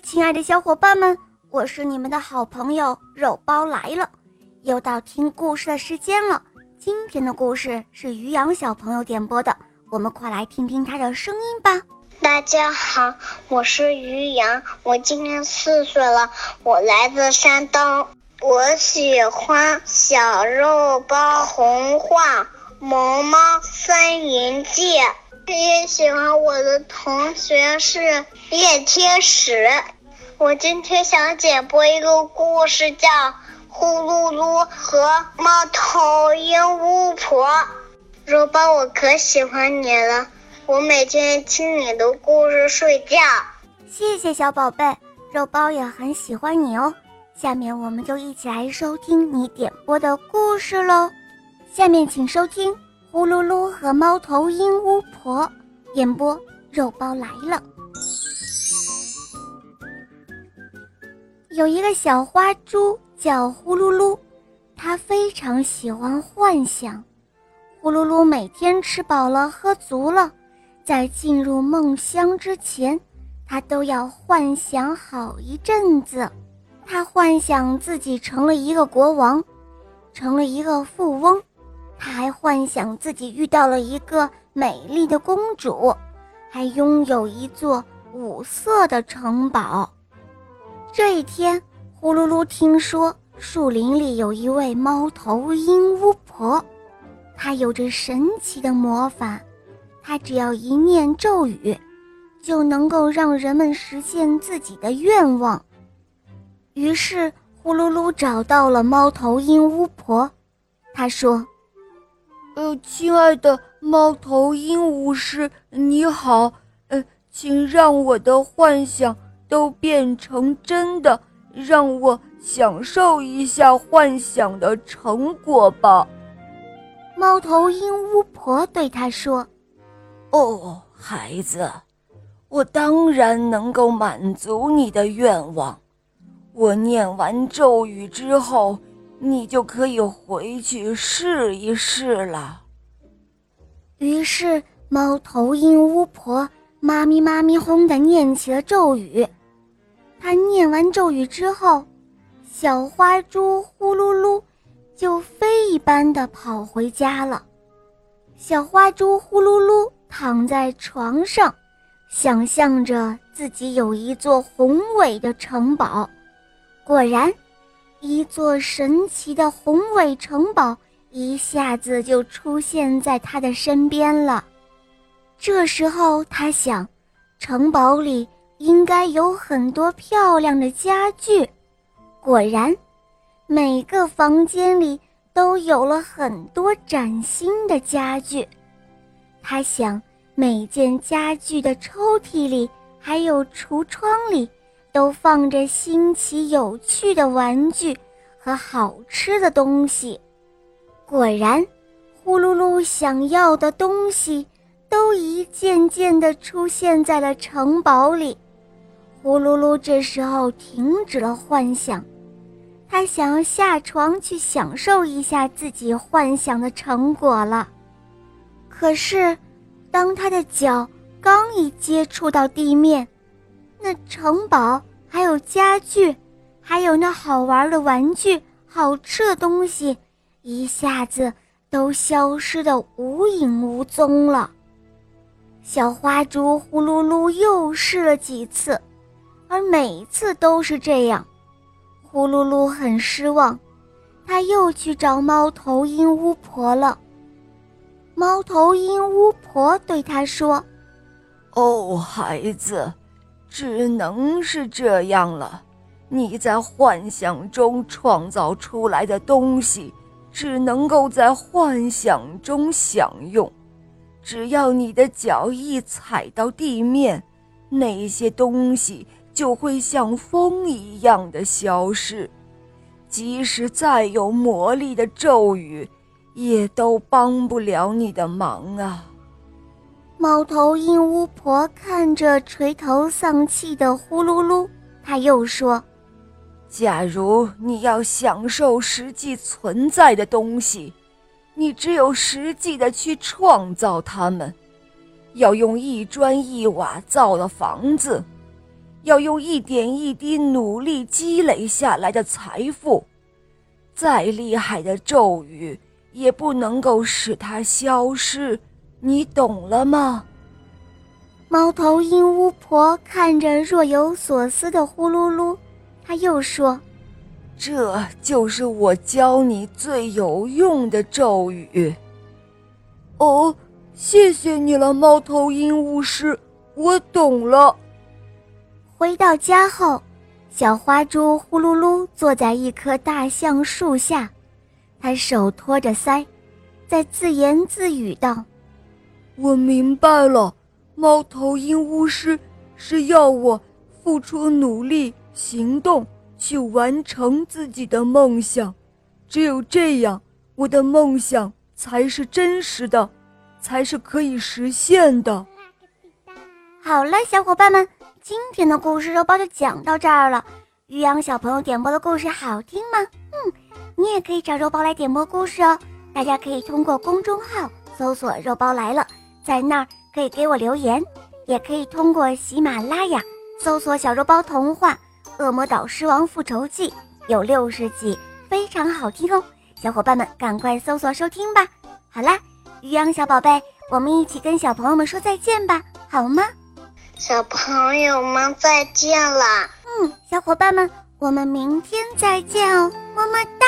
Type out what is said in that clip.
亲爱的小伙伴们，我是你们的好朋友肉包来了，又到听故事的时间了。今天的故事是于洋小朋友点播的，我们快来听听他的声音吧。大家好，我是于洋，我今年四岁了，我来自山东，我喜欢小肉包童话《萌猫森林记》。也喜欢我的同学是叶天使。我今天想点播一个故事，叫《呼噜噜和猫头鹰巫婆》。肉包，我可喜欢你了，我每天听你的故事睡觉。谢谢小宝贝，肉包也很喜欢你哦。下面我们就一起来收听你点播的故事喽。下面请收听。呼噜噜和猫头鹰巫婆演播，肉包来了。有一个小花猪叫呼噜噜，它非常喜欢幻想。呼噜噜每天吃饱了喝足了，在进入梦乡之前，它都要幻想好一阵子。它幻想自己成了一个国王，成了一个富翁。他还幻想自己遇到了一个美丽的公主，还拥有一座五色的城堡。这一天，呼噜噜听说树林里有一位猫头鹰巫婆，她有着神奇的魔法，她只要一念咒语，就能够让人们实现自己的愿望。于是，呼噜噜找到了猫头鹰巫婆，他说。呃，亲爱的猫头鹰巫师，你好。呃，请让我的幻想都变成真的，让我享受一下幻想的成果吧。猫头鹰巫婆对他说：“哦，孩子，我当然能够满足你的愿望。我念完咒语之后。”你就可以回去试一试了。于是，猫头鹰巫婆妈咪妈咪哄的念起了咒语。她念完咒语之后，小花猪呼噜噜就飞一般的跑回家了。小花猪呼噜噜躺在床上，想象着自己有一座宏伟的城堡。果然。一座神奇的宏伟城堡一下子就出现在他的身边了。这时候，他想，城堡里应该有很多漂亮的家具。果然，每个房间里都有了很多崭新的家具。他想，每件家具的抽屉里，还有橱窗里。都放着新奇有趣的玩具和好吃的东西。果然，呼噜噜想要的东西都一件件地出现在了城堡里。呼噜噜这时候停止了幻想，他想要下床去享受一下自己幻想的成果了。可是，当他的脚刚一接触到地面，那城堡还有家具，还有那好玩的玩具、好吃的东西，一下子都消失的无影无踪了。小花猪呼噜噜又试了几次，而每次都是这样。呼噜噜很失望，他又去找猫头鹰巫婆了。猫头鹰巫婆对他说：“哦，孩子。”只能是这样了。你在幻想中创造出来的东西，只能够在幻想中享用。只要你的脚一踩到地面，那些东西就会像风一样的消失。即使再有魔力的咒语，也都帮不了你的忙啊。猫头鹰巫婆看着垂头丧气的呼噜噜，她又说：“假如你要享受实际存在的东西，你只有实际的去创造它们。要用一砖一瓦造的房子，要用一点一滴努力积累下来的财富。再厉害的咒语也不能够使它消失，你懂了吗？猫头鹰巫婆看着若有所思的呼噜噜，她又说：“这就是我教你最有用的咒语。”哦，谢谢你了，猫头鹰巫师，我懂了。回到家后，小花猪呼噜噜坐在一棵大橡树下，他手托着腮，在自言自语道：“我明白了。”猫头鹰巫师是要我付出努力行动去完成自己的梦想，只有这样，我的梦想才是真实的，才是可以实现的。好了，小伙伴们，今天的故事肉包就讲到这儿了。于洋小朋友点播的故事好听吗？嗯，你也可以找肉包来点播故事哦。大家可以通过公众号搜索“肉包来了”，在那儿。可以给我留言，也可以通过喜马拉雅搜索“小肉包童话《恶魔岛狮王复仇记》”，有六十集，非常好听哦！小伙伴们赶快搜索收听吧。好啦，于洋小宝贝，我们一起跟小朋友们说再见吧，好吗？小朋友们再见啦！嗯，小伙伴们，我们明天再见哦，么么哒。